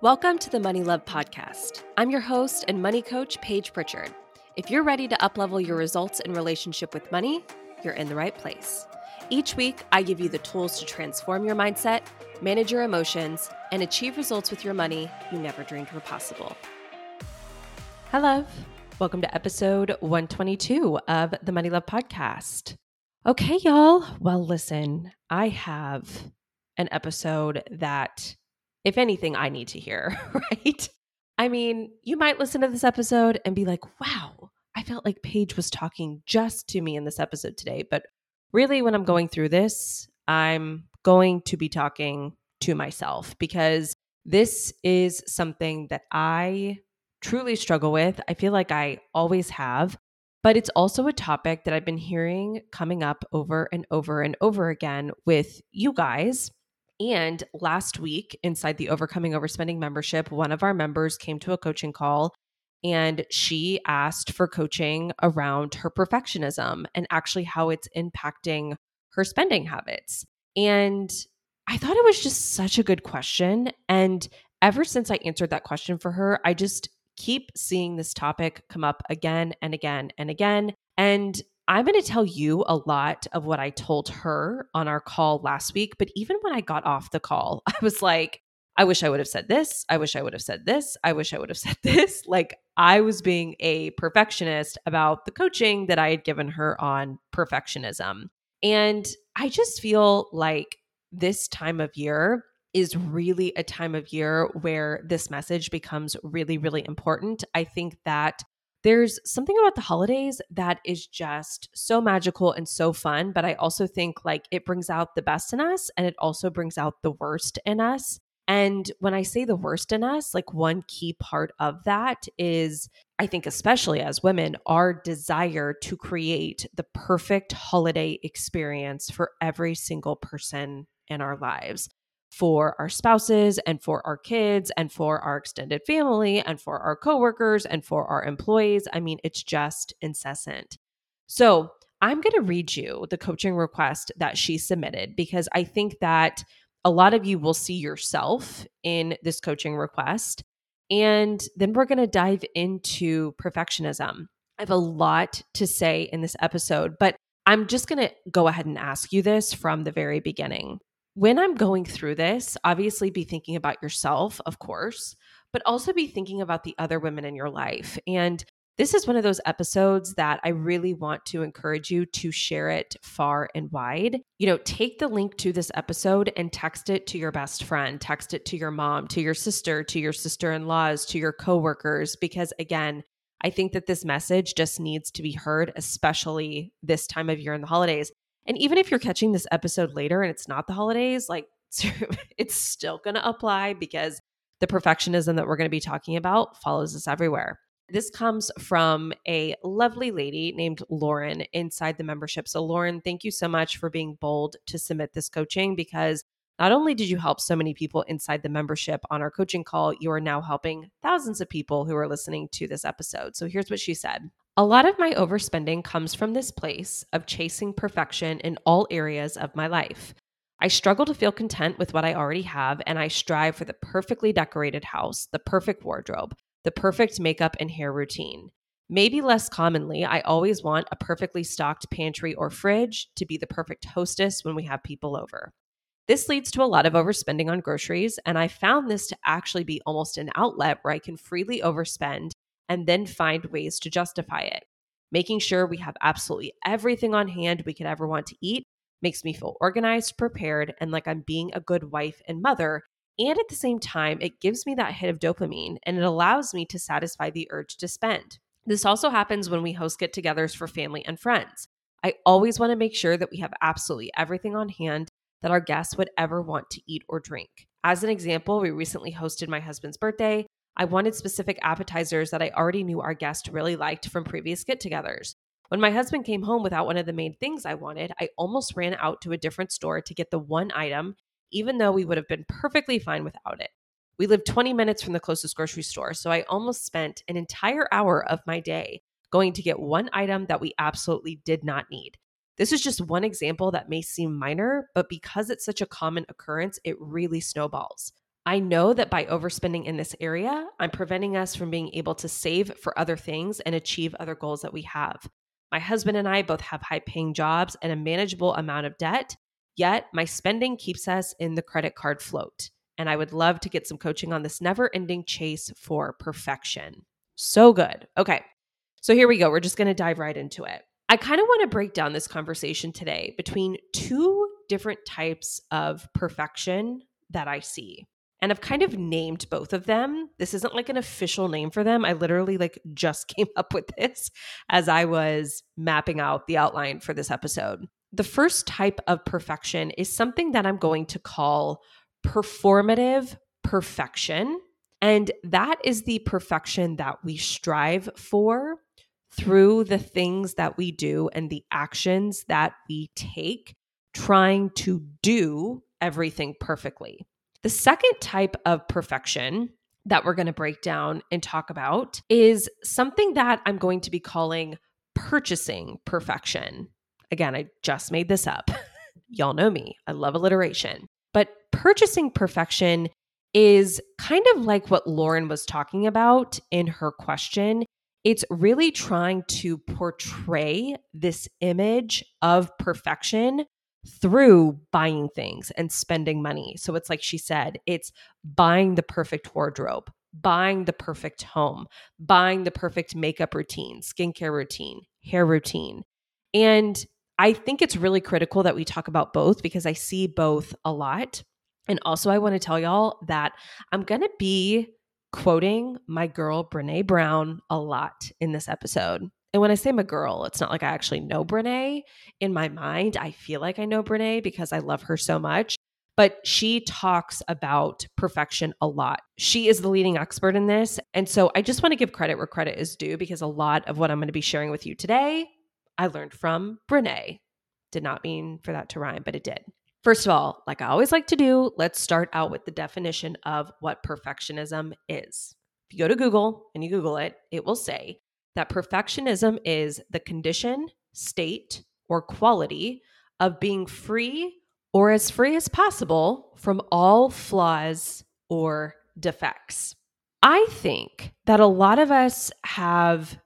Welcome to the Money Love Podcast. I'm your host and money coach, Paige Pritchard. If you're ready to uplevel your results in relationship with money, you're in the right place. Each week, I give you the tools to transform your mindset, manage your emotions, and achieve results with your money you never dreamed were possible. Hello. Welcome to episode 122 of the Money Love Podcast. Okay, y'all. Well, listen, I have an episode that if anything, I need to hear, right? I mean, you might listen to this episode and be like, wow, I felt like Paige was talking just to me in this episode today. But really, when I'm going through this, I'm going to be talking to myself because this is something that I truly struggle with. I feel like I always have, but it's also a topic that I've been hearing coming up over and over and over again with you guys and last week, inside the Overcoming Overspending membership, one of our members came to a coaching call and she asked for coaching around her perfectionism and actually how it's impacting her spending habits. And I thought it was just such a good question. And ever since I answered that question for her, I just keep seeing this topic come up again and again and again. And I'm going to tell you a lot of what I told her on our call last week. But even when I got off the call, I was like, I wish I would have said this. I wish I would have said this. I wish I would have said this. Like I was being a perfectionist about the coaching that I had given her on perfectionism. And I just feel like this time of year is really a time of year where this message becomes really, really important. I think that there's something about the holidays that is just so magical and so fun. But I also think like it brings out the best in us and it also brings out the worst in us. And when I say the worst in us, like one key part of that is, I think, especially as women, our desire to create the perfect holiday experience for every single person in our lives for our spouses and for our kids and for our extended family and for our coworkers and for our employees. I mean, it's just incessant. So, I'm going to read you the coaching request that she submitted because I think that a lot of you will see yourself in this coaching request. And then we're going to dive into perfectionism. I have a lot to say in this episode, but I'm just going to go ahead and ask you this from the very beginning when I'm going through this, obviously be thinking about yourself, of course, but also be thinking about the other women in your life. And this is one of those episodes that I really want to encourage you to share it far and wide. You know, take the link to this episode and text it to your best friend, text it to your mom, to your sister, to your sister in laws, to your coworkers, because again, I think that this message just needs to be heard, especially this time of year in the holidays. And even if you're catching this episode later and it's not the holidays, like it's still going to apply because the perfectionism that we're going to be talking about follows us everywhere. This comes from a lovely lady named Lauren inside the membership. So, Lauren, thank you so much for being bold to submit this coaching because not only did you help so many people inside the membership on our coaching call, you are now helping thousands of people who are listening to this episode. So, here's what she said a lot of my overspending comes from this place of chasing perfection in all areas of my life. I struggle to feel content with what I already have, and I strive for the perfectly decorated house, the perfect wardrobe, the perfect makeup and hair routine. Maybe less commonly, I always want a perfectly stocked pantry or fridge to be the perfect hostess when we have people over. This leads to a lot of overspending on groceries, and I found this to actually be almost an outlet where I can freely overspend and then find ways to justify it. Making sure we have absolutely everything on hand we could ever want to eat makes me feel organized, prepared, and like I'm being a good wife and mother. And at the same time, it gives me that hit of dopamine and it allows me to satisfy the urge to spend. This also happens when we host get togethers for family and friends. I always want to make sure that we have absolutely everything on hand that our guests would ever want to eat or drink. As an example, we recently hosted my husband's birthday I wanted specific appetizers that I already knew our guest really liked from previous get togethers. When my husband came home without one of the main things I wanted, I almost ran out to a different store to get the one item, even though we would have been perfectly fine without it. We lived 20 minutes from the closest grocery store, so I almost spent an entire hour of my day going to get one item that we absolutely did not need. This is just one example that may seem minor, but because it's such a common occurrence, it really snowballs. I know that by overspending in this area, I'm preventing us from being able to save for other things and achieve other goals that we have. My husband and I both have high paying jobs and a manageable amount of debt, yet my spending keeps us in the credit card float. And I would love to get some coaching on this never ending chase for perfection. So good. Okay. So here we go. We're just going to dive right into it. I kind of want to break down this conversation today between two different types of perfection that I see and I've kind of named both of them. This isn't like an official name for them. I literally like just came up with this as I was mapping out the outline for this episode. The first type of perfection is something that I'm going to call performative perfection. And that is the perfection that we strive for through the things that we do and the actions that we take, trying to do everything perfectly. The second type of perfection that we're going to break down and talk about is something that I'm going to be calling purchasing perfection. Again, I just made this up. Y'all know me, I love alliteration. But purchasing perfection is kind of like what Lauren was talking about in her question. It's really trying to portray this image of perfection through buying things and spending money. So it's like she said, it's buying the perfect wardrobe, buying the perfect home, buying the perfect makeup routine, skincare routine, hair routine. And I think it's really critical that we talk about both because I see both a lot. And also, I want to tell y'all that I'm going to be quoting my girl, Brene Brown, a lot in this episode. And when I say I'm a girl, it's not like I actually know Brene. In my mind, I feel like I know Brene because I love her so much. But she talks about perfection a lot. She is the leading expert in this. And so I just want to give credit where credit is due because a lot of what I'm going to be sharing with you today, I learned from Brene. Did not mean for that to rhyme, but it did. First of all, like I always like to do, let's start out with the definition of what perfectionism is. If you go to Google and you Google it, it will say that perfectionism is the condition, state, or quality of being free or as free as possible from all flaws or defects. I think that a lot of us have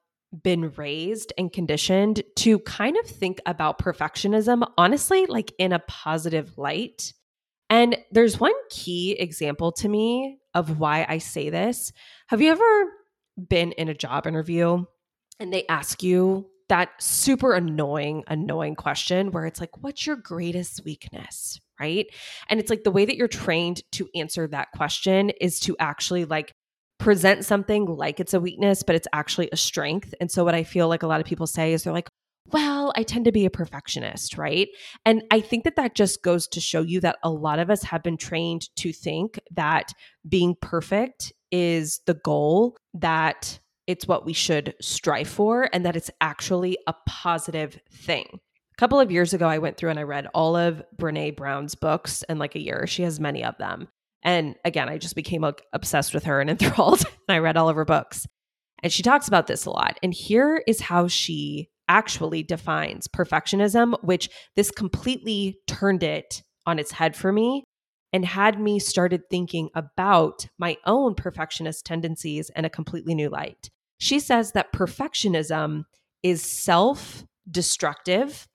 been raised and conditioned to kind of think about perfectionism, honestly, like in a positive light. And there's one key example to me of why I say this. Have you ever been in a job interview and they ask you that super annoying, annoying question where it's like, what's your greatest weakness? Right. And it's like the way that you're trained to answer that question is to actually like present something like it's a weakness, but it's actually a strength. And so, what I feel like a lot of people say is they're like, well, I tend to be a perfectionist, right? And I think that that just goes to show you that a lot of us have been trained to think that being perfect is the goal, that it's what we should strive for and that it's actually a positive thing. A couple of years ago, I went through and I read all of Brene Brown's books in like a year. She has many of them. And again, I just became like, obsessed with her and enthralled. and I read all of her books. And she talks about this a lot. And here is how she actually defines perfectionism, which this completely turned it on its head for me and had me started thinking about my own perfectionist tendencies in a completely new light. She says that perfectionism is self destructive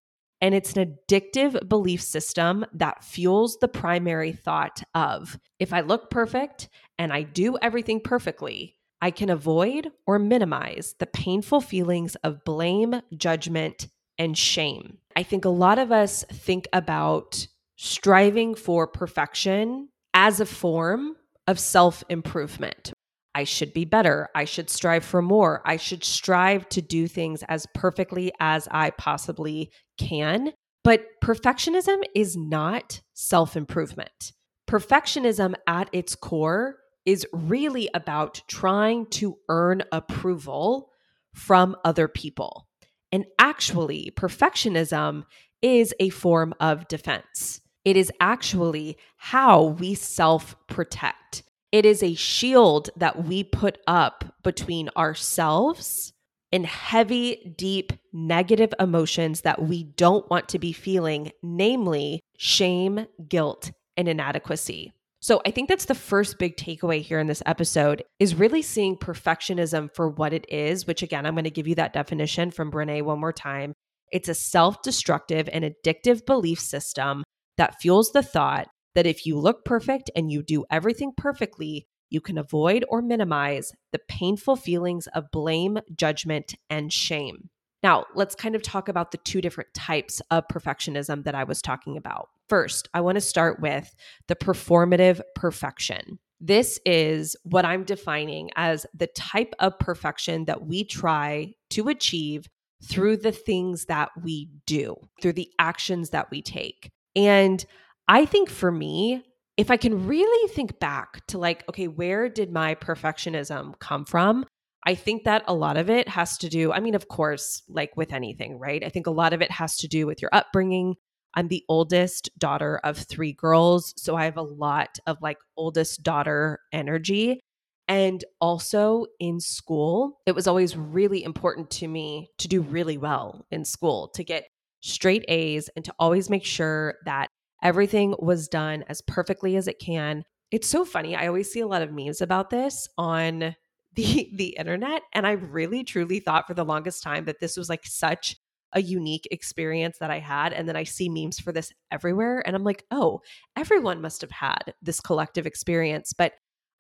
and it's an addictive belief system that fuels the primary thought of if I look perfect and I do everything perfectly, I can avoid or minimize the painful feelings of blame, judgment, and shame. I think a lot of us think about striving for perfection as a form of self improvement. I should be better. I should strive for more. I should strive to do things as perfectly as I possibly can. But perfectionism is not self improvement. Perfectionism at its core is really about trying to earn approval from other people. And actually, perfectionism is a form of defense. It is actually how we self protect. It is a shield that we put up between ourselves and heavy, deep, negative emotions that we don't want to be feeling, namely shame, guilt, and inadequacy. So I think that's the first big takeaway here in this episode is really seeing perfectionism for what it is, which again, I'm going to give you that definition from Brene one more time. It's a self destructive and addictive belief system that fuels the thought that if you look perfect and you do everything perfectly, you can avoid or minimize the painful feelings of blame, judgment, and shame. Now, let's kind of talk about the two different types of perfectionism that I was talking about. First, I want to start with the performative perfection. This is what I'm defining as the type of perfection that we try to achieve through the things that we do, through the actions that we take. And I think for me, if I can really think back to like, okay, where did my perfectionism come from? I think that a lot of it has to do, I mean, of course, like with anything, right? I think a lot of it has to do with your upbringing. I'm the oldest daughter of three girls. So I have a lot of like oldest daughter energy. And also in school, it was always really important to me to do really well in school, to get straight A's, and to always make sure that everything was done as perfectly as it can. It's so funny. I always see a lot of memes about this on the the internet and I really truly thought for the longest time that this was like such a unique experience that I had and then I see memes for this everywhere and I'm like, "Oh, everyone must have had this collective experience." But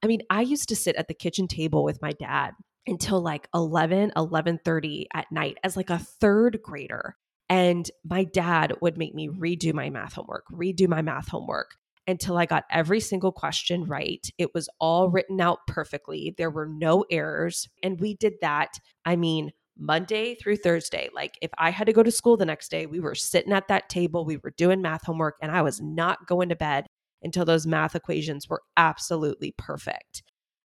I mean, I used to sit at the kitchen table with my dad until like 11 11:30 at night as like a third grader and my dad would make me redo my math homework redo my math homework until I got every single question right. It was all mm-hmm. written out perfectly. There were no errors. And we did that, I mean, Monday through Thursday. Like if I had to go to school the next day, we were sitting at that table, we were doing math homework, and I was not going to bed until those math equations were absolutely perfect.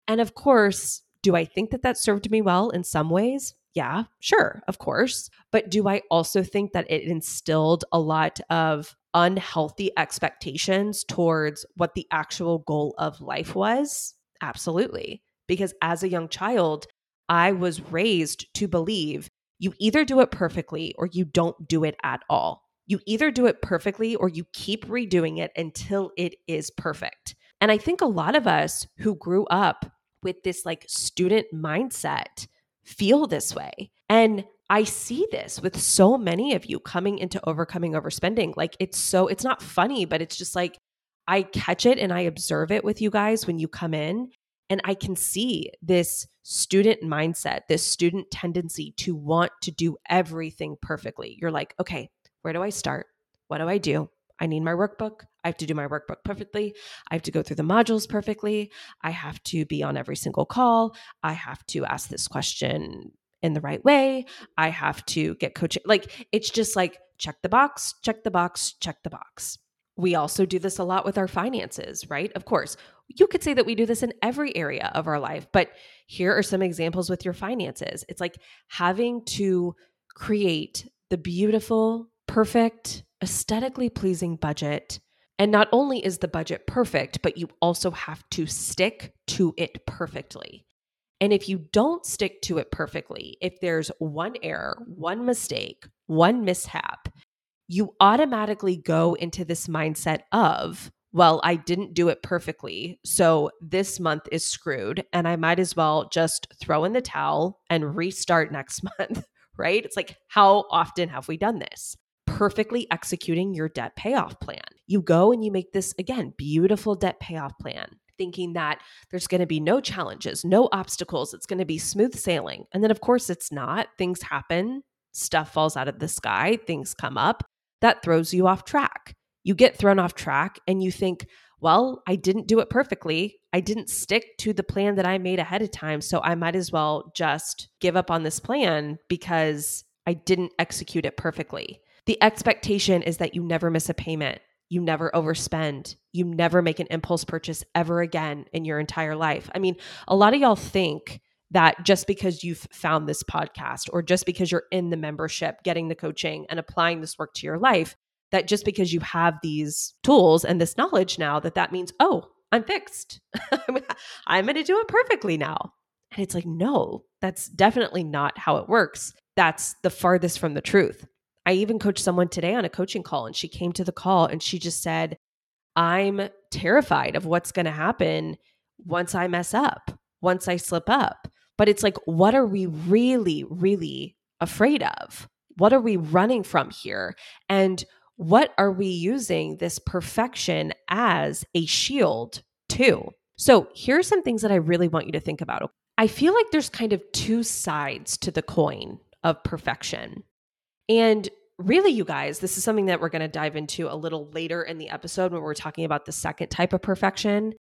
And of course, do I think that that served me well in some ways? Yeah, sure, of course. But do I also think that it instilled a lot of unhealthy expectations towards what the actual goal of life was? Absolutely. Because as a young child, I was raised to believe you either do it perfectly or you don't do it at all. You either do it perfectly or you keep redoing it until it is perfect. And I think a lot of us who grew up with this like student mindset feel this way. And I see this with so many of you coming into overcoming overspending. Like it's so, it's not funny, but it's just like I catch it and I observe it with you guys when you come in. And I can see this student mindset, this student tendency to want to do everything perfectly. You're like, okay, where do I start? What do I do? I need my workbook. I have to do my workbook perfectly. I have to go through the modules perfectly. I have to be on every single call. I have to ask this question in the right way. I have to get coaching. Like it's just like check the box, check the box, check the box. We also do this a lot with our finances, right? Of course, you could say that we do this in every area of our life, but here are some examples with your finances. It's like having to create the beautiful, perfect, aesthetically pleasing budget. And not only is the budget perfect, but you also have to stick to it perfectly. And if you don't stick to it perfectly, if there's one error, one mistake, one mishap, you automatically go into this mindset of, well, I didn't do it perfectly. So this month is screwed. And I might as well just throw in the towel and restart next month, right? It's like, how often have we done this? Perfectly executing your debt payoff plan. You go and you make this, again, beautiful debt payoff plan thinking that there's going to be no challenges, no obstacles. It's going to be smooth sailing. And then, of course, it's not. Things happen, stuff falls out of the sky, things come up that throws you off track. You get thrown off track and you think, well, I didn't do it perfectly. I didn't stick to the plan that I made ahead of time. So I might as well just give up on this plan because I didn't execute it perfectly. The expectation is that you never miss a payment you never overspend. You never make an impulse purchase ever again in your entire life. I mean, a lot of y'all think that just because you've found this podcast or just because you're in the membership, getting the coaching and applying this work to your life, that just because you have these tools and this knowledge now, that that means, oh, I'm fixed. I'm going to do it perfectly now. And it's like, no, that's definitely not how it works. That's the farthest from the truth. I even coached someone today on a coaching call and she came to the call and she just said, I'm terrified of what's going to happen once I mess up, once I slip up. But it's like, what are we really, really afraid of? What are we running from here? And what are we using this perfection as a shield to? So, here are some things that I really want you to think about. I feel like there's kind of two sides to the coin of perfection. And really, you guys, this is something that we're going to dive into a little later in the episode when we're talking about the second type of perfection.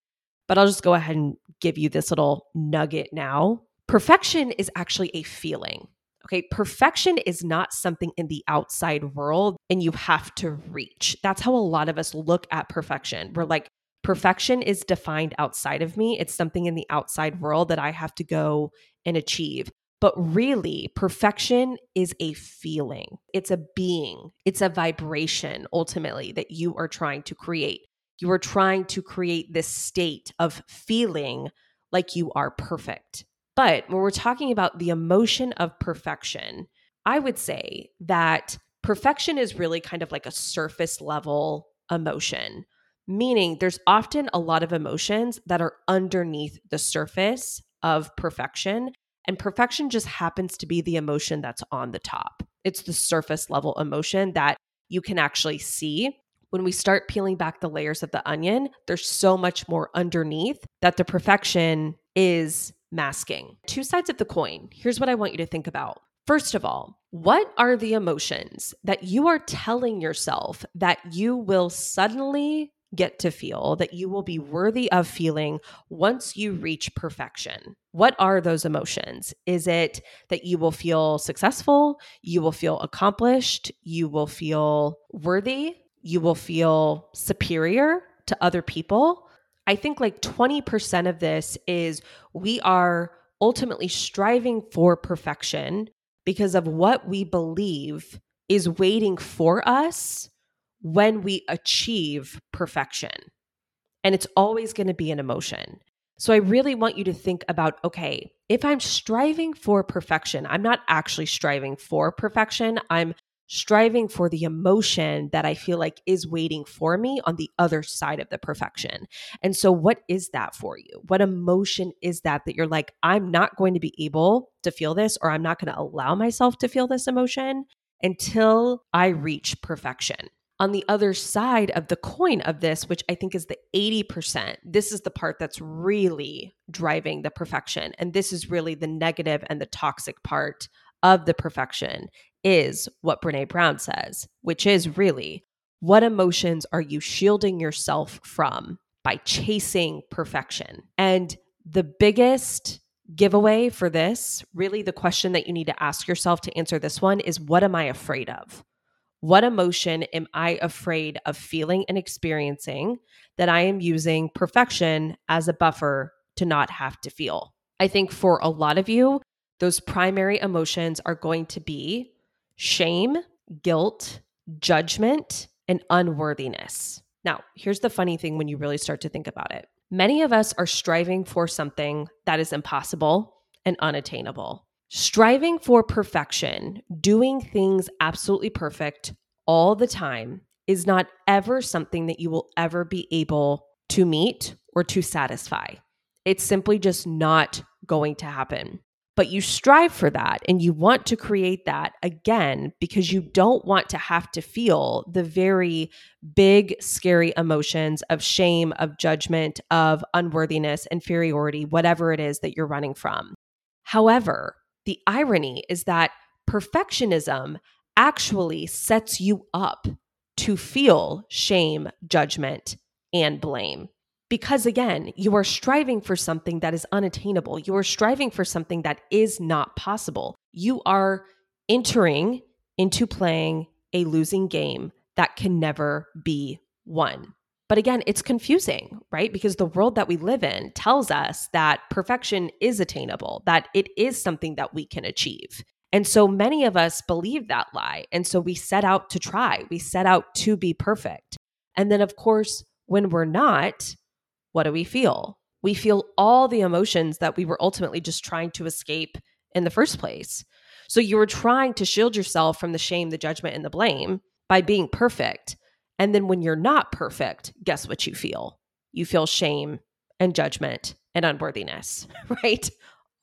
But I'll just go ahead and give you this little nugget now. Perfection is actually a feeling. Okay, perfection is not something in the outside world and you have to reach. That's how a lot of us look at perfection. We're like, perfection is defined outside of me. It's something in the outside world that I have to go and achieve. But really, perfection is a feeling, it's a being, it's a vibration ultimately that you are trying to create. You are trying to create this state of feeling like you are perfect. But when we're talking about the emotion of perfection, I would say that perfection is really kind of like a surface level emotion, meaning there's often a lot of emotions that are underneath the surface of perfection. And perfection just happens to be the emotion that's on the top. It's the surface level emotion that you can actually see. When we start peeling back the layers of the onion, there's so much more underneath that the perfection is masking. Two sides of the coin. Here's what I want you to think about. First of all, what are the emotions that you are telling yourself that you will suddenly get to feel that you will be worthy of feeling once you reach perfection. What are those emotions? Is it that you will feel successful? You will feel accomplished? You will feel worthy? You will feel superior to other people? I think like 20% of this is we are ultimately striving for perfection because of what we believe is waiting for us when we achieve perfection. And it's always going to be an emotion. So I really want you to think about okay, if I'm striving for perfection, I'm not actually striving for perfection. I'm striving for the emotion that I feel like is waiting for me on the other side of the perfection. And so, what is that for you? What emotion is that that you're like, I'm not going to be able to feel this, or I'm not going to allow myself to feel this emotion until I reach perfection? On the other side of the coin of this, which I think is the 80%, this is the part that's really driving the perfection. And this is really the negative and the toxic part of the perfection is what Brene Brown says, which is really what emotions are you shielding yourself from by chasing perfection? And the biggest giveaway for this, really the question that you need to ask yourself to answer this one is what am I afraid of? What emotion am I afraid of feeling and experiencing that I am using perfection as a buffer to not have to feel? I think for a lot of you, those primary emotions are going to be shame, guilt, judgment, and unworthiness. Now, here's the funny thing when you really start to think about it many of us are striving for something that is impossible and unattainable. Striving for perfection, doing things absolutely perfect all the time, is not ever something that you will ever be able to meet or to satisfy. It's simply just not going to happen. But you strive for that and you want to create that again because you don't want to have to feel the very big, scary emotions of shame, of judgment, of unworthiness, inferiority, whatever it is that you're running from. However, the irony is that perfectionism actually sets you up to feel shame, judgment, and blame. Because again, you are striving for something that is unattainable. You are striving for something that is not possible. You are entering into playing a losing game that can never be won. But again, it's confusing, right? Because the world that we live in tells us that perfection is attainable, that it is something that we can achieve. And so many of us believe that lie. And so we set out to try, we set out to be perfect. And then, of course, when we're not, what do we feel? We feel all the emotions that we were ultimately just trying to escape in the first place. So you were trying to shield yourself from the shame, the judgment, and the blame by being perfect. And then when you're not perfect, guess what you feel? You feel shame and judgment and unworthiness, right?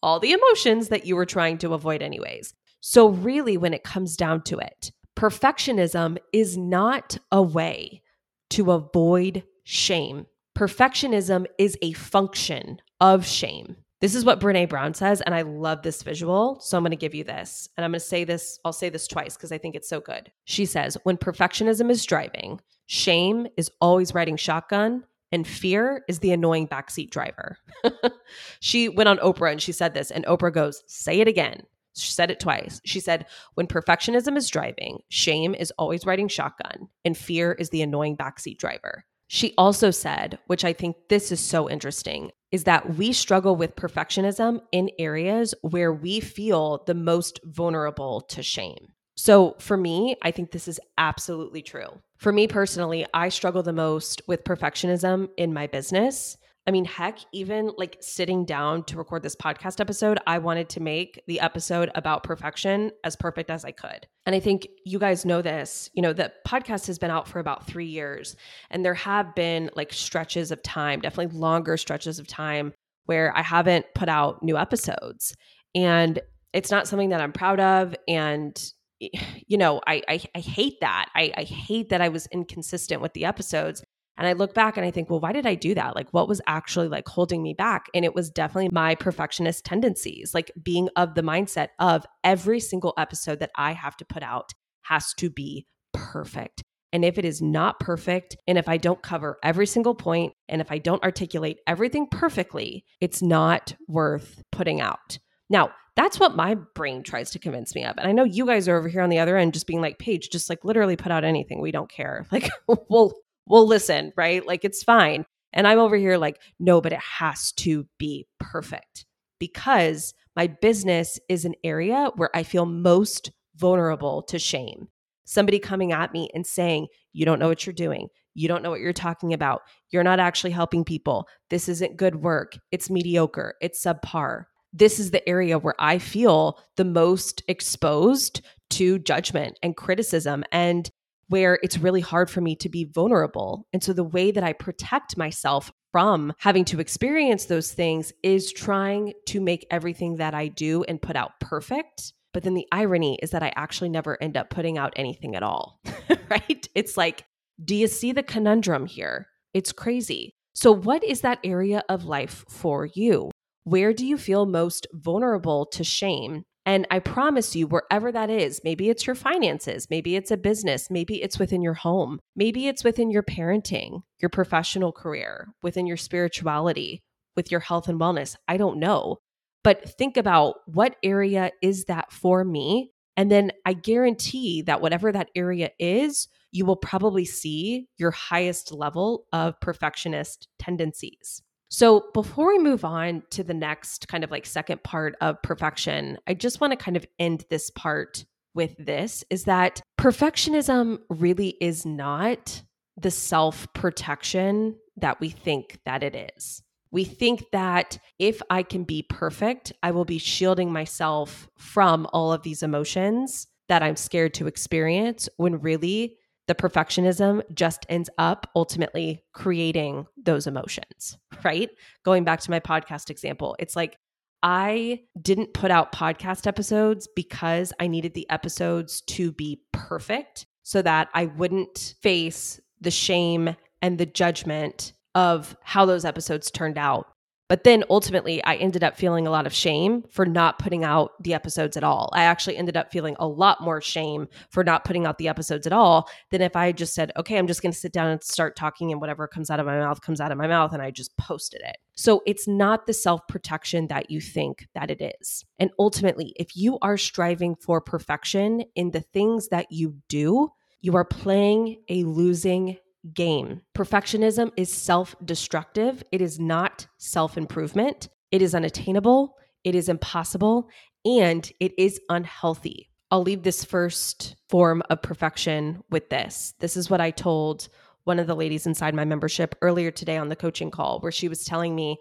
All the emotions that you were trying to avoid, anyways. So, really, when it comes down to it, perfectionism is not a way to avoid shame. Perfectionism is a function of shame. This is what Brene Brown says, and I love this visual. So I'm going to give you this. And I'm going to say this, I'll say this twice because I think it's so good. She says, when perfectionism is driving, shame is always riding shotgun, and fear is the annoying backseat driver. she went on Oprah and she said this, and Oprah goes, Say it again. She said it twice. She said, When perfectionism is driving, shame is always riding shotgun, and fear is the annoying backseat driver. She also said, which I think this is so interesting, is that we struggle with perfectionism in areas where we feel the most vulnerable to shame. So for me, I think this is absolutely true. For me personally, I struggle the most with perfectionism in my business I mean, heck, even like sitting down to record this podcast episode, I wanted to make the episode about perfection as perfect as I could. And I think you guys know this. You know, the podcast has been out for about three years, and there have been like stretches of time, definitely longer stretches of time, where I haven't put out new episodes. And it's not something that I'm proud of. And you know, I I, I hate that. I, I hate that I was inconsistent with the episodes. And I look back and I think, well, why did I do that? Like, what was actually like holding me back? And it was definitely my perfectionist tendencies, like being of the mindset of every single episode that I have to put out has to be perfect. And if it is not perfect, and if I don't cover every single point, and if I don't articulate everything perfectly, it's not worth putting out. Now, that's what my brain tries to convince me of. And I know you guys are over here on the other end just being like, Paige, just like literally put out anything. We don't care. Like, we'll we'll listen, right? Like it's fine. And I'm over here like, no, but it has to be perfect because my business is an area where I feel most vulnerable to shame. Somebody coming at me and saying, you don't know what you're doing. You don't know what you're talking about. You're not actually helping people. This isn't good work. It's mediocre. It's subpar. This is the area where I feel the most exposed to judgment and criticism. And where it's really hard for me to be vulnerable. And so the way that I protect myself from having to experience those things is trying to make everything that I do and put out perfect. But then the irony is that I actually never end up putting out anything at all, right? It's like, do you see the conundrum here? It's crazy. So, what is that area of life for you? Where do you feel most vulnerable to shame? And I promise you, wherever that is, maybe it's your finances, maybe it's a business, maybe it's within your home, maybe it's within your parenting, your professional career, within your spirituality, with your health and wellness. I don't know. But think about what area is that for me? And then I guarantee that whatever that area is, you will probably see your highest level of perfectionist tendencies. So, before we move on to the next kind of like second part of perfection, I just want to kind of end this part with this is that perfectionism really is not the self protection that we think that it is. We think that if I can be perfect, I will be shielding myself from all of these emotions that I'm scared to experience when really the perfectionism just ends up ultimately creating those emotions, right? Going back to my podcast example, it's like I didn't put out podcast episodes because I needed the episodes to be perfect so that I wouldn't face the shame and the judgment of how those episodes turned out but then ultimately, I ended up feeling a lot of shame for not putting out the episodes at all. I actually ended up feeling a lot more shame for not putting out the episodes at all than if I just said, okay, I'm just going to sit down and start talking, and whatever comes out of my mouth comes out of my mouth, and I just posted it. So it's not the self protection that you think that it is. And ultimately, if you are striving for perfection in the things that you do, you are playing a losing game. Perfectionism is self destructive, it is not self improvement, it is unattainable, it is impossible, and it is unhealthy. I'll leave this first form of perfection with this. This is what I told one of the ladies inside my membership earlier today on the coaching call, where she was telling me,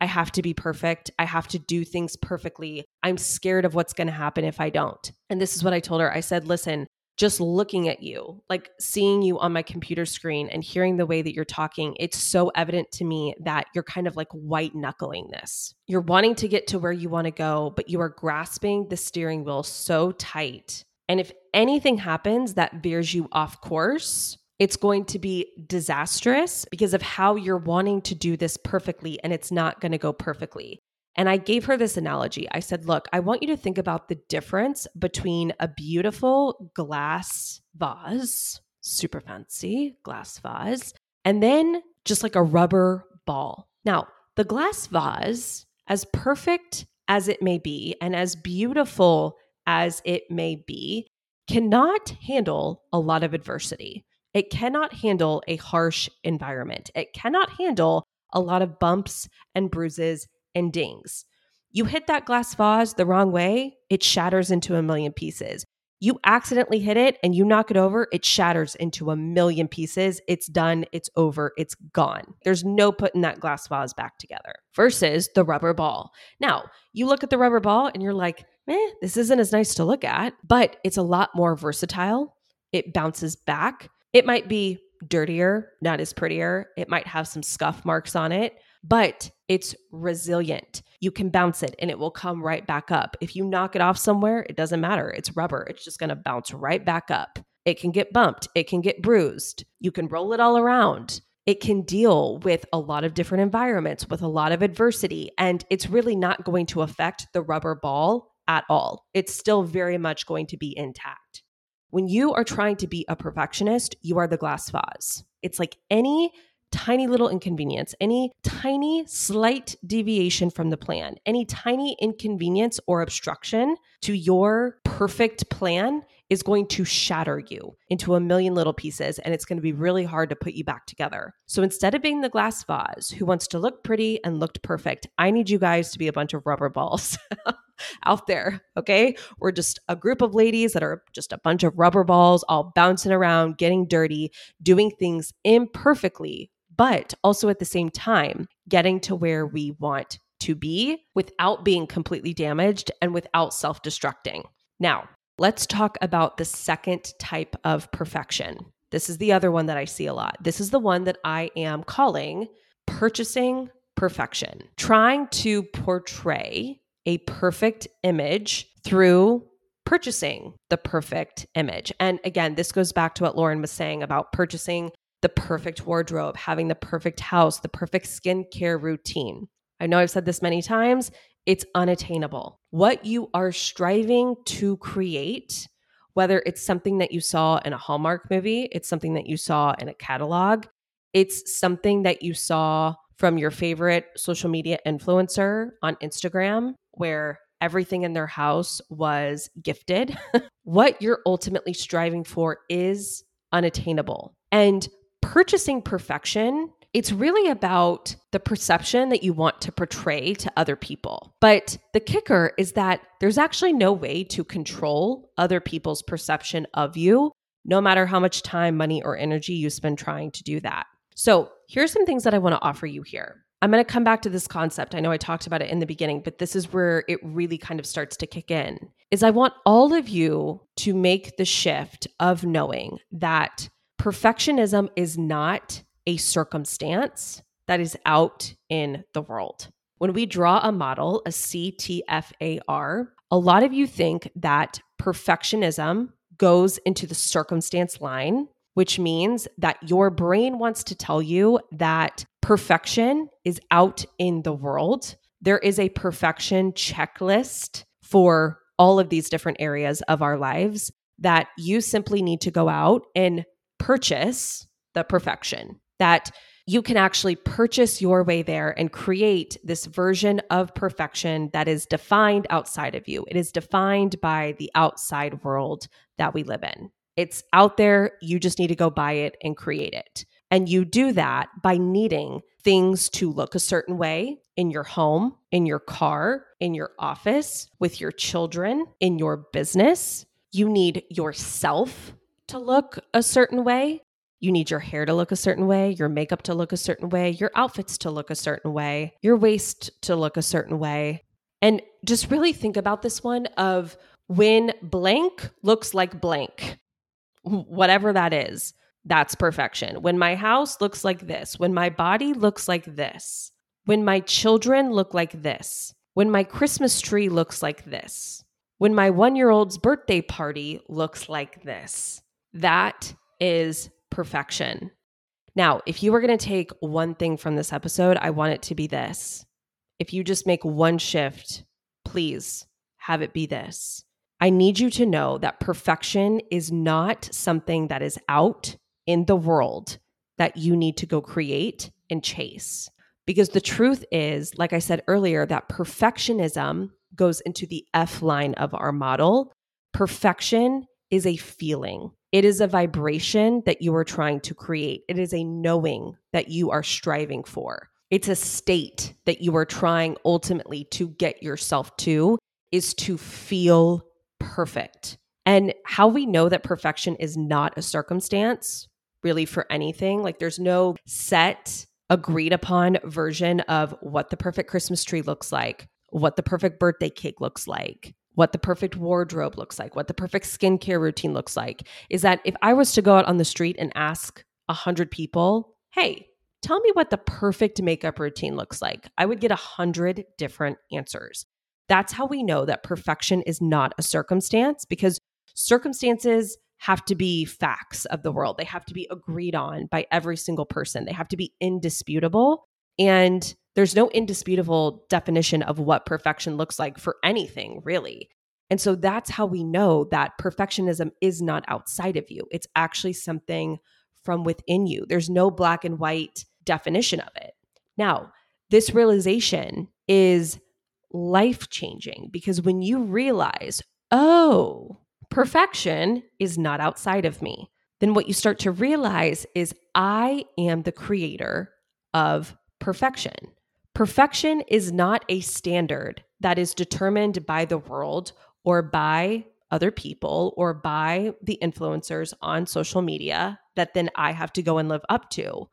I have to be perfect. I have to do things perfectly. I'm scared of what's going to happen if I don't. And this is what I told her. I said, listen, just looking at you, like seeing you on my computer screen and hearing the way that you're talking, it's so evident to me that you're kind of like white knuckling this. You're wanting to get to where you want to go, but you are grasping the steering wheel so tight. And if anything happens that veers you off course, it's going to be disastrous because of how you're wanting to do this perfectly and it's not going to go perfectly. And I gave her this analogy. I said, Look, I want you to think about the difference between a beautiful glass vase, super fancy glass vase, and then just like a rubber ball. Now, the glass vase, as perfect as it may be and as beautiful as it may be, cannot handle a lot of adversity. It cannot handle a harsh environment. It cannot handle a lot of bumps and bruises and dings. You hit that glass vase the wrong way, it shatters into a million pieces. You accidentally hit it and you knock it over, it shatters into a million pieces. It's done, it's over, it's gone. There's no putting that glass vase back together versus the rubber ball. Now, you look at the rubber ball and you're like, eh, this isn't as nice to look at, but it's a lot more versatile. It bounces back. It might be dirtier, not as prettier. It might have some scuff marks on it, but it's resilient. You can bounce it and it will come right back up. If you knock it off somewhere, it doesn't matter. It's rubber, it's just going to bounce right back up. It can get bumped, it can get bruised. You can roll it all around. It can deal with a lot of different environments, with a lot of adversity, and it's really not going to affect the rubber ball at all. It's still very much going to be intact. When you are trying to be a perfectionist, you are the glass vase. It's like any tiny little inconvenience, any tiny slight deviation from the plan, any tiny inconvenience or obstruction to your perfect plan is going to shatter you into a million little pieces and it's going to be really hard to put you back together. So instead of being the glass vase who wants to look pretty and looked perfect, I need you guys to be a bunch of rubber balls out there. Okay. We're just a group of ladies that are just a bunch of rubber balls all bouncing around, getting dirty, doing things imperfectly but also at the same time, getting to where we want to be without being completely damaged and without self destructing. Now, let's talk about the second type of perfection. This is the other one that I see a lot. This is the one that I am calling purchasing perfection, trying to portray a perfect image through purchasing the perfect image. And again, this goes back to what Lauren was saying about purchasing the perfect wardrobe, having the perfect house, the perfect skincare routine. I know I've said this many times, it's unattainable. What you are striving to create, whether it's something that you saw in a Hallmark movie, it's something that you saw in a catalog, it's something that you saw from your favorite social media influencer on Instagram, where everything in their house was gifted. what you're ultimately striving for is unattainable. And purchasing perfection, it's really about the perception that you want to portray to other people. But the kicker is that there's actually no way to control other people's perception of you, no matter how much time, money, or energy you spend trying to do that. So, here's some things that I want to offer you here. I'm going to come back to this concept. I know I talked about it in the beginning, but this is where it really kind of starts to kick in. Is I want all of you to make the shift of knowing that perfectionism is not a circumstance that is out in the world. When we draw a model, a CTFAR, a lot of you think that perfectionism goes into the circumstance line, which means that your brain wants to tell you that perfection is out in the world. There is a perfection checklist for all of these different areas of our lives that you simply need to go out and purchase the perfection, that you can actually purchase your way there and create this version of perfection that is defined outside of you. It is defined by the outside world that we live in. It's out there. You just need to go buy it and create it. And you do that by needing things to look a certain way in your home, in your car, in your office, with your children, in your business. You need yourself to look a certain way. You need your hair to look a certain way, your makeup to look a certain way, your outfits to look a certain way, your waist to look a certain way. And just really think about this one of when blank looks like blank. whatever that is, that's perfection. When my house looks like this, when my body looks like this, when my children look like this, when my Christmas tree looks like this, when my one year old's birthday party looks like this, that is perfection. Now, if you were going to take one thing from this episode, I want it to be this. If you just make one shift, please have it be this. I need you to know that perfection is not something that is out in the world that you need to go create and chase. Because the truth is, like I said earlier, that perfectionism goes into the F line of our model. Perfection is a feeling. It is a vibration that you are trying to create. It is a knowing that you are striving for. It's a state that you are trying ultimately to get yourself to is to feel perfect. And how we know that perfection is not a circumstance really for anything, like there's no set agreed upon version of what the perfect Christmas tree looks like, what the perfect birthday cake looks like, what the perfect wardrobe looks like, what the perfect skincare routine looks like, is that if I was to go out on the street and ask a hundred people, hey, tell me what the perfect makeup routine looks like, I would get a hundred different answers. That's how we know that perfection is not a circumstance because circumstances have to be facts of the world. They have to be agreed on by every single person. They have to be indisputable. And there's no indisputable definition of what perfection looks like for anything, really. And so that's how we know that perfectionism is not outside of you. It's actually something from within you. There's no black and white definition of it. Now, this realization is life changing because when you realize, oh, perfection is not outside of me, then what you start to realize is I am the creator of perfection. Perfection is not a standard that is determined by the world or by other people or by the influencers on social media that then I have to go and live up to.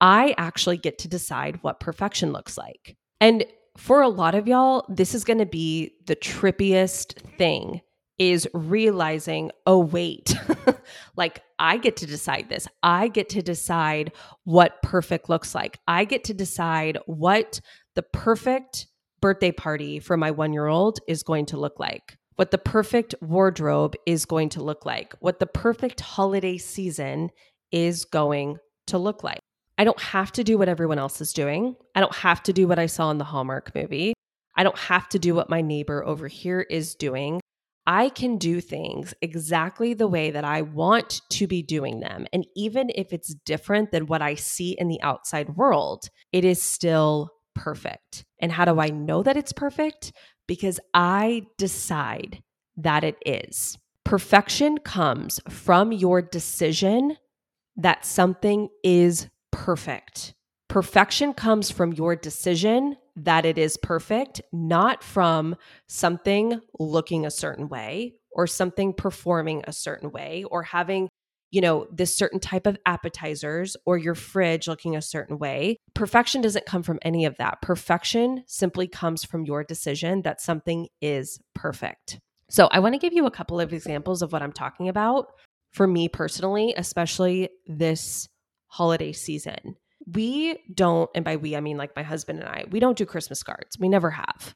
I actually get to decide what perfection looks like. And for a lot of y'all, this is going to be the trippiest thing is realizing, oh, wait, like I get to decide this. I get to decide what perfect looks like. I get to decide what the perfect birthday party for my one year old is going to look like, what the perfect wardrobe is going to look like, what the perfect holiday season is going to look like. I don't have to do what everyone else is doing. I don't have to do what I saw in the Hallmark movie. I don't have to do what my neighbor over here is doing. I can do things exactly the way that I want to be doing them. And even if it's different than what I see in the outside world, it is still perfect. And how do I know that it's perfect? Because I decide that it is. Perfection comes from your decision that something is perfect. Perfection comes from your decision that it is perfect, not from something looking a certain way or something performing a certain way or having you know, this certain type of appetizers or your fridge looking a certain way. Perfection doesn't come from any of that. Perfection simply comes from your decision that something is perfect. So, I want to give you a couple of examples of what I'm talking about for me personally, especially this holiday season we don't, and by we, I mean like my husband and I, we don't do Christmas cards. We never have.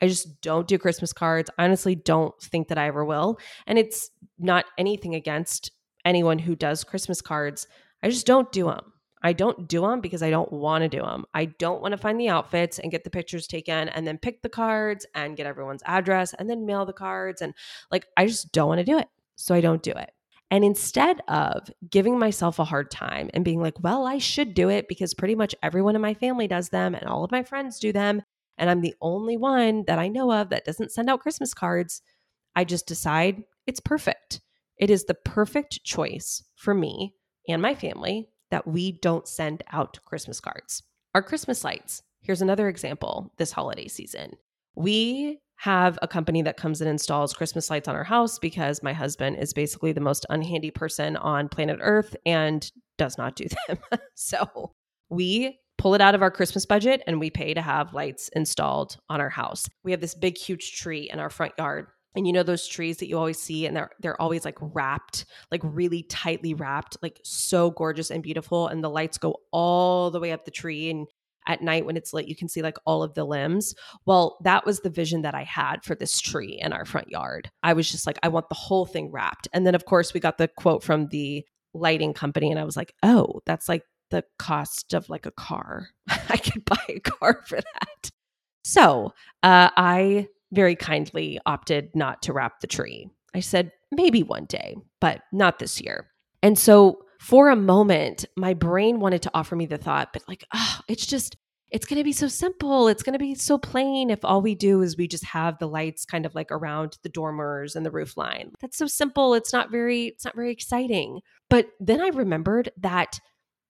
I just don't do Christmas cards. I honestly don't think that I ever will. And it's not anything against anyone who does Christmas cards. I just don't do them. I don't do them because I don't want to do them. I don't want to find the outfits and get the pictures taken and then pick the cards and get everyone's address and then mail the cards. And like, I just don't want to do it. So I don't do it. And instead of giving myself a hard time and being like, well, I should do it because pretty much everyone in my family does them and all of my friends do them. And I'm the only one that I know of that doesn't send out Christmas cards. I just decide it's perfect. It is the perfect choice for me and my family that we don't send out Christmas cards. Our Christmas lights. Here's another example this holiday season. We have a company that comes and installs Christmas lights on our house because my husband is basically the most unhandy person on planet Earth and does not do them. so we pull it out of our Christmas budget and we pay to have lights installed on our house. We have this big, huge tree in our front yard and you know those trees that you always see and they're they're always like wrapped like really tightly wrapped like so gorgeous and beautiful and the lights go all the way up the tree and at night when it's lit you can see like all of the limbs. Well that was the vision that i had for this tree in our front yard. I was just like i want the whole thing wrapped. And then of course we got the quote from the lighting company and i was like oh that's like the cost of like a car. I could buy a car for that. So uh, i very kindly opted not to wrap the tree. I said, maybe one day, but not this year. And so for a moment, my brain wanted to offer me the thought, but like, oh, it's just, it's going to be so simple. It's going to be so plain if all we do is we just have the lights kind of like around the dormers and the roof line. That's so simple. It's not very, it's not very exciting. But then I remembered that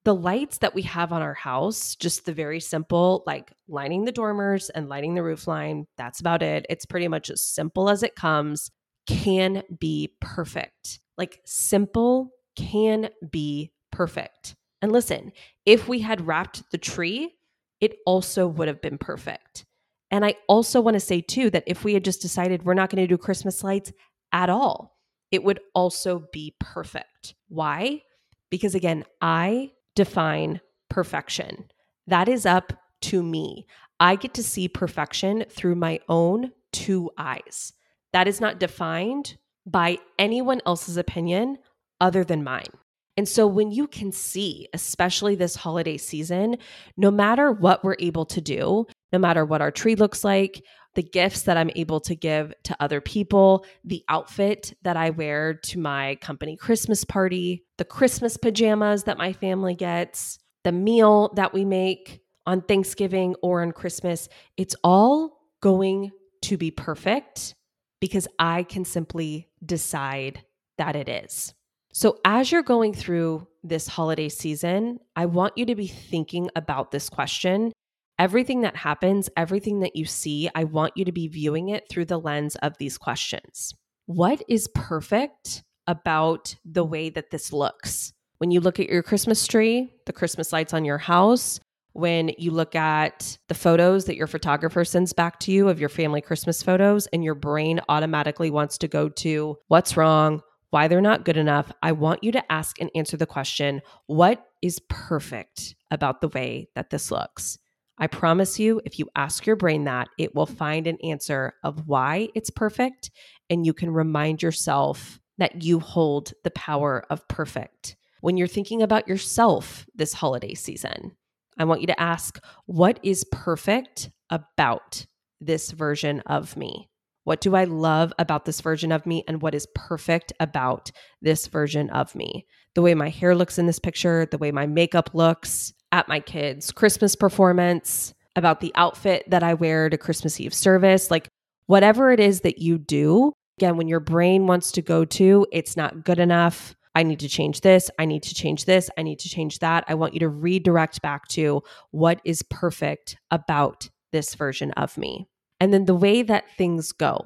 the lights that we have on our house, just the very simple, like lining the dormers and lighting the roof line, that's about it. It's pretty much as simple as it comes, can be perfect. Like simple can be perfect. And listen, if we had wrapped the tree, it also would have been perfect. And I also want to say, too, that if we had just decided we're not going to do Christmas lights at all, it would also be perfect. Why? Because again, I define perfection. That is up to me. I get to see perfection through my own two eyes. That is not defined by anyone else's opinion other than mine. And so when you can see, especially this holiday season, no matter what we're able to do, no matter what our tree looks like, the gifts that I'm able to give to other people, the outfit that I wear to my company Christmas party, the Christmas pajamas that my family gets, the meal that we make on Thanksgiving or on Christmas, it's all going to be perfect because I can simply decide that it is. So, as you're going through this holiday season, I want you to be thinking about this question everything that happens, everything that you see, I want you to be viewing it through the lens of these questions. What is perfect about the way that this looks? When you look at your Christmas tree, the Christmas lights on your house, when you look at the photos that your photographer sends back to you of your family Christmas photos, and your brain automatically wants to go to what's wrong, why they're not good enough, I want you to ask and answer the question what is perfect about the way that this looks? I promise you, if you ask your brain that, it will find an answer of why it's perfect. And you can remind yourself that you hold the power of perfect. When you're thinking about yourself this holiday season, I want you to ask, what is perfect about this version of me? What do I love about this version of me? And what is perfect about this version of me? The way my hair looks in this picture, the way my makeup looks, at my kids' Christmas performance, about the outfit that I wear to Christmas Eve service, like whatever it is that you do. Again, when your brain wants to go to, it's not good enough. I need to change this. I need to change this. I need to change that. I want you to redirect back to what is perfect about this version of me. And then the way that things go.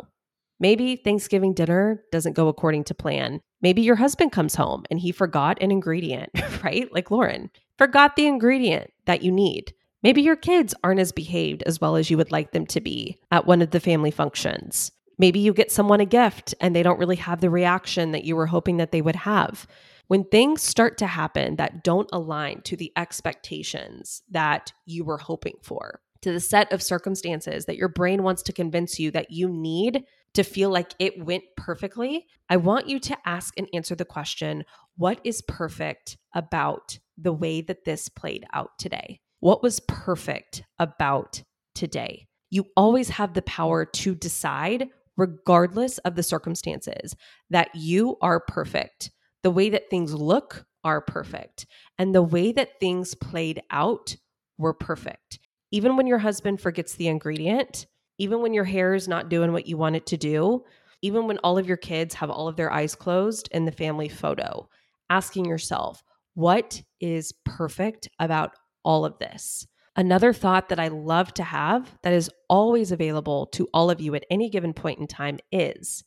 Maybe Thanksgiving dinner doesn't go according to plan. Maybe your husband comes home and he forgot an ingredient, right? Like Lauren forgot the ingredient that you need. Maybe your kids aren't as behaved as well as you would like them to be at one of the family functions. Maybe you get someone a gift and they don't really have the reaction that you were hoping that they would have. When things start to happen that don't align to the expectations that you were hoping for, to the set of circumstances that your brain wants to convince you that you need to feel like it went perfectly, I want you to ask and answer the question what is perfect about the way that this played out today? What was perfect about today? You always have the power to decide, regardless of the circumstances, that you are perfect. The way that things look are perfect. And the way that things played out were perfect. Even when your husband forgets the ingredient, even when your hair is not doing what you want it to do, even when all of your kids have all of their eyes closed in the family photo, asking yourself, what is perfect about all of this? Another thought that I love to have that is always available to all of you at any given point in time is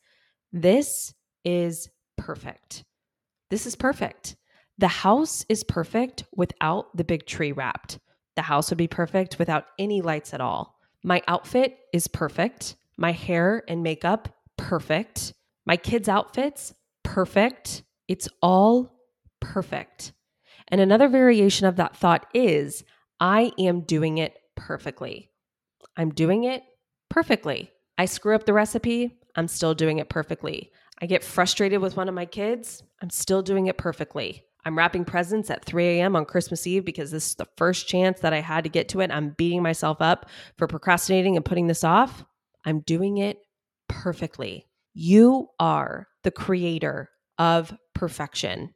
this is perfect. This is perfect. The house is perfect without the big tree wrapped. The house would be perfect without any lights at all. My outfit is perfect. My hair and makeup, perfect. My kids' outfits, perfect. It's all perfect. And another variation of that thought is I am doing it perfectly. I'm doing it perfectly. I screw up the recipe, I'm still doing it perfectly. I get frustrated with one of my kids, I'm still doing it perfectly. I'm wrapping presents at 3 a.m. on Christmas Eve because this is the first chance that I had to get to it. I'm beating myself up for procrastinating and putting this off. I'm doing it perfectly. You are the creator of perfection.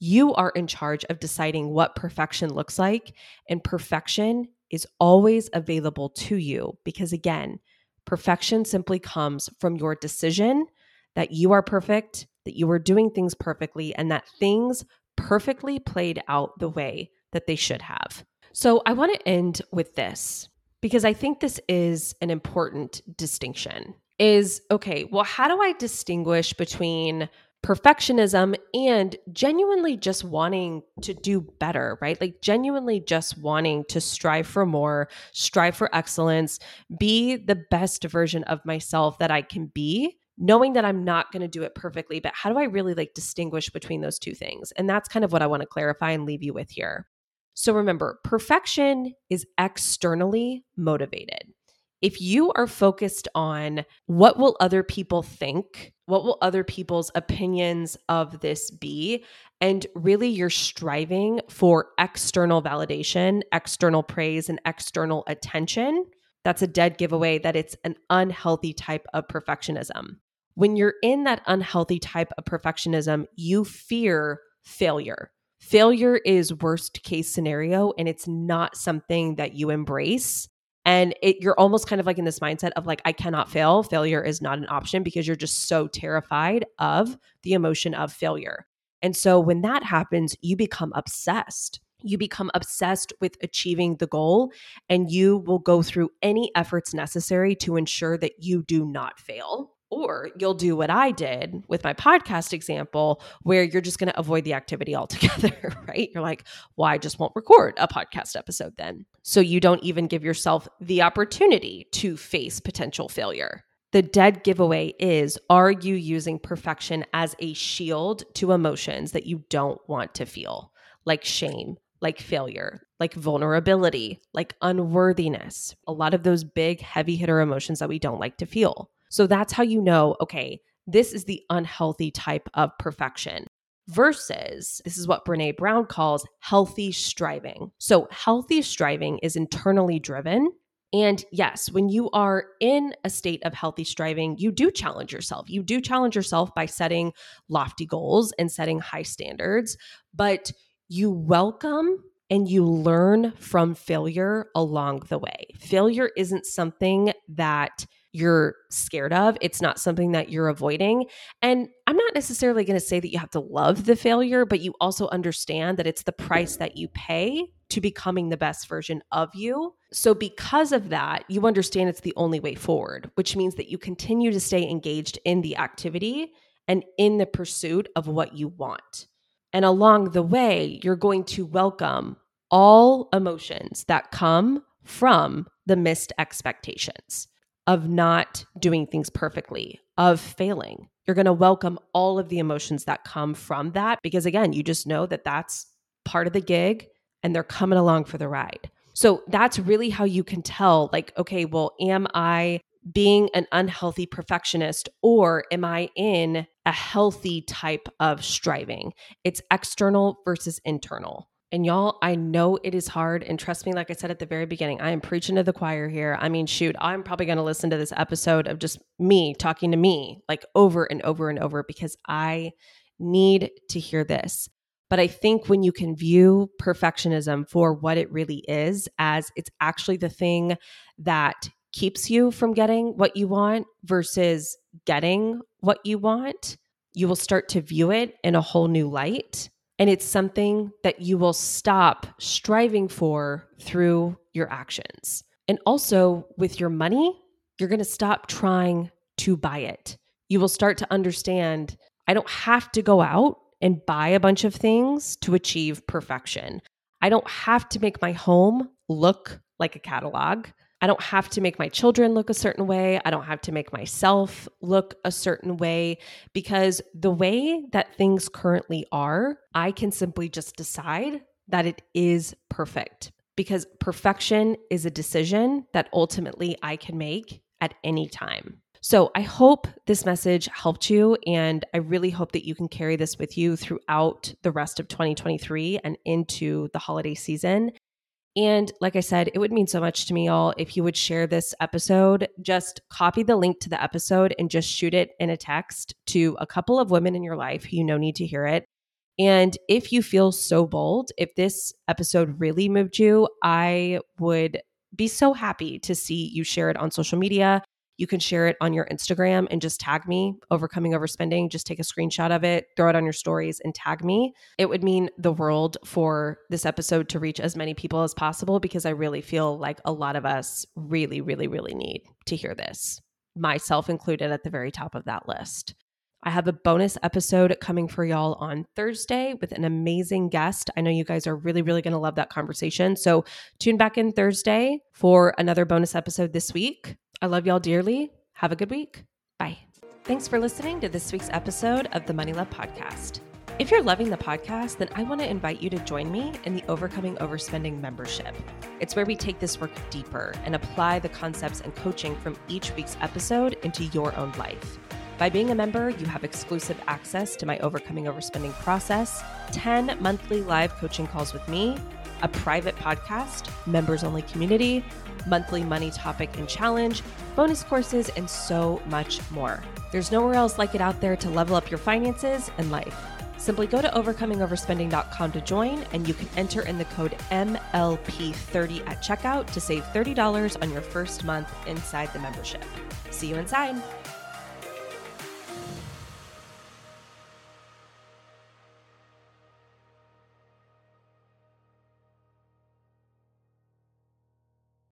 You are in charge of deciding what perfection looks like, and perfection is always available to you because, again, perfection simply comes from your decision that you are perfect, that you are doing things perfectly, and that things perfectly played out the way that they should have. So, I want to end with this because I think this is an important distinction. Is okay, well, how do I distinguish between perfectionism and genuinely just wanting to do better, right? Like genuinely just wanting to strive for more, strive for excellence, be the best version of myself that I can be, knowing that I'm not going to do it perfectly, but how do I really like distinguish between those two things? And that's kind of what I want to clarify and leave you with here. So remember, perfection is externally motivated if you are focused on what will other people think, what will other people's opinions of this be, and really you're striving for external validation, external praise, and external attention, that's a dead giveaway that it's an unhealthy type of perfectionism. When you're in that unhealthy type of perfectionism, you fear failure. Failure is worst case scenario, and it's not something that you embrace. And it, you're almost kind of like in this mindset of like i cannot fail. Failure is not an option because you're just so terrified of the emotion of failure. And so when that happens you become obsessed. You become obsessed with achieving the goal and you will go through any efforts necessary to ensure that you do not fail or you'll do what I did with my podcast example, where you're just going to avoid the activity altogether, right? You're like, well, I just won't record a podcast episode then. So you don't even give yourself the opportunity to face potential failure. The dead giveaway is Are you using perfection as a shield to emotions that you don't want to feel, like shame, like failure, like vulnerability, like unworthiness? A lot of those big, heavy hitter emotions that we don't like to feel. So that's how you know, okay, this is the unhealthy type of perfection versus this is what Brene Brown calls healthy striving. So, healthy striving is internally driven. And yes, when you are in a state of healthy striving, you do challenge yourself. You do challenge yourself by setting lofty goals and setting high standards, but you welcome and you learn from failure along the way. Failure isn't something that you're scared of. It's not something that you're avoiding. And I'm not necessarily going to say that you have to love the failure, but you also understand that it's the price that you pay to becoming the best version of you. So, because of that, you understand it's the only way forward, which means that you continue to stay engaged in the activity and in the pursuit of what you want. And along the way, you're going to welcome all emotions that come from the missed expectations of not doing things perfectly, of failing. You're going to welcome all of the emotions that come from that because, again, you just know that that's part of the gig and they're coming along for the ride. So that's really how you can tell like, okay, well, am I being an unhealthy perfectionist or am I in a healthy type of striving? It's external versus internal. And y'all, I know it is hard. And trust me, like I said at the very beginning, I am preaching to the choir here. I mean, shoot, I'm probably going to listen to this episode of just me talking to me like over and over and over because I need to hear this. But I think when you can view perfectionism for what it really is, as it's actually the thing that keeps you from getting what you want versus getting what you want, you will start to view it in a whole new light and it's something that you will stop striving for through your actions. And also with your money, you're going to stop trying to buy it. You will start to understand I don't have to go out and buy a bunch of things to achieve perfection. I don't have to make my home look like a catalog. I don't have to make my children look a certain way. I don't have to make myself look a certain way because the way that things currently are, I can simply just decide that it is perfect because perfection is a decision that ultimately I can make at any time. So I hope this message helped you, and I really hope that you can carry this with you throughout the rest of 2023 and into the holiday season. And like I said, it would mean so much to me, all if you would share this episode. Just copy the link to the episode and just shoot it in a text to a couple of women in your life who you know need to hear it. And if you feel so bold, if this episode really moved you, I would be so happy to see you share it on social media you can share it on your Instagram and just tag me, Overcoming Overspending. Just take a screenshot of it, throw it on your stories, and tag me. It would mean the world for this episode to reach as many people as possible because I really feel like a lot of us really, really, really need to hear this, myself included at the very top of that list. I have a bonus episode coming for y'all on Thursday with an amazing guest. I know you guys are really, really going to love that conversation. So tune back in Thursday for another bonus episode this week. I love y'all dearly. Have a good week. Bye. Thanks for listening to this week's episode of the Money Love Podcast. If you're loving the podcast, then I want to invite you to join me in the Overcoming Overspending membership. It's where we take this work deeper and apply the concepts and coaching from each week's episode into your own life. By being a member, you have exclusive access to my Overcoming Overspending process, 10 monthly live coaching calls with me, a private podcast, members only community, monthly money topic and challenge, bonus courses, and so much more. There's nowhere else like it out there to level up your finances and life. Simply go to overcomingoverspending.com to join, and you can enter in the code MLP30 at checkout to save $30 on your first month inside the membership. See you inside.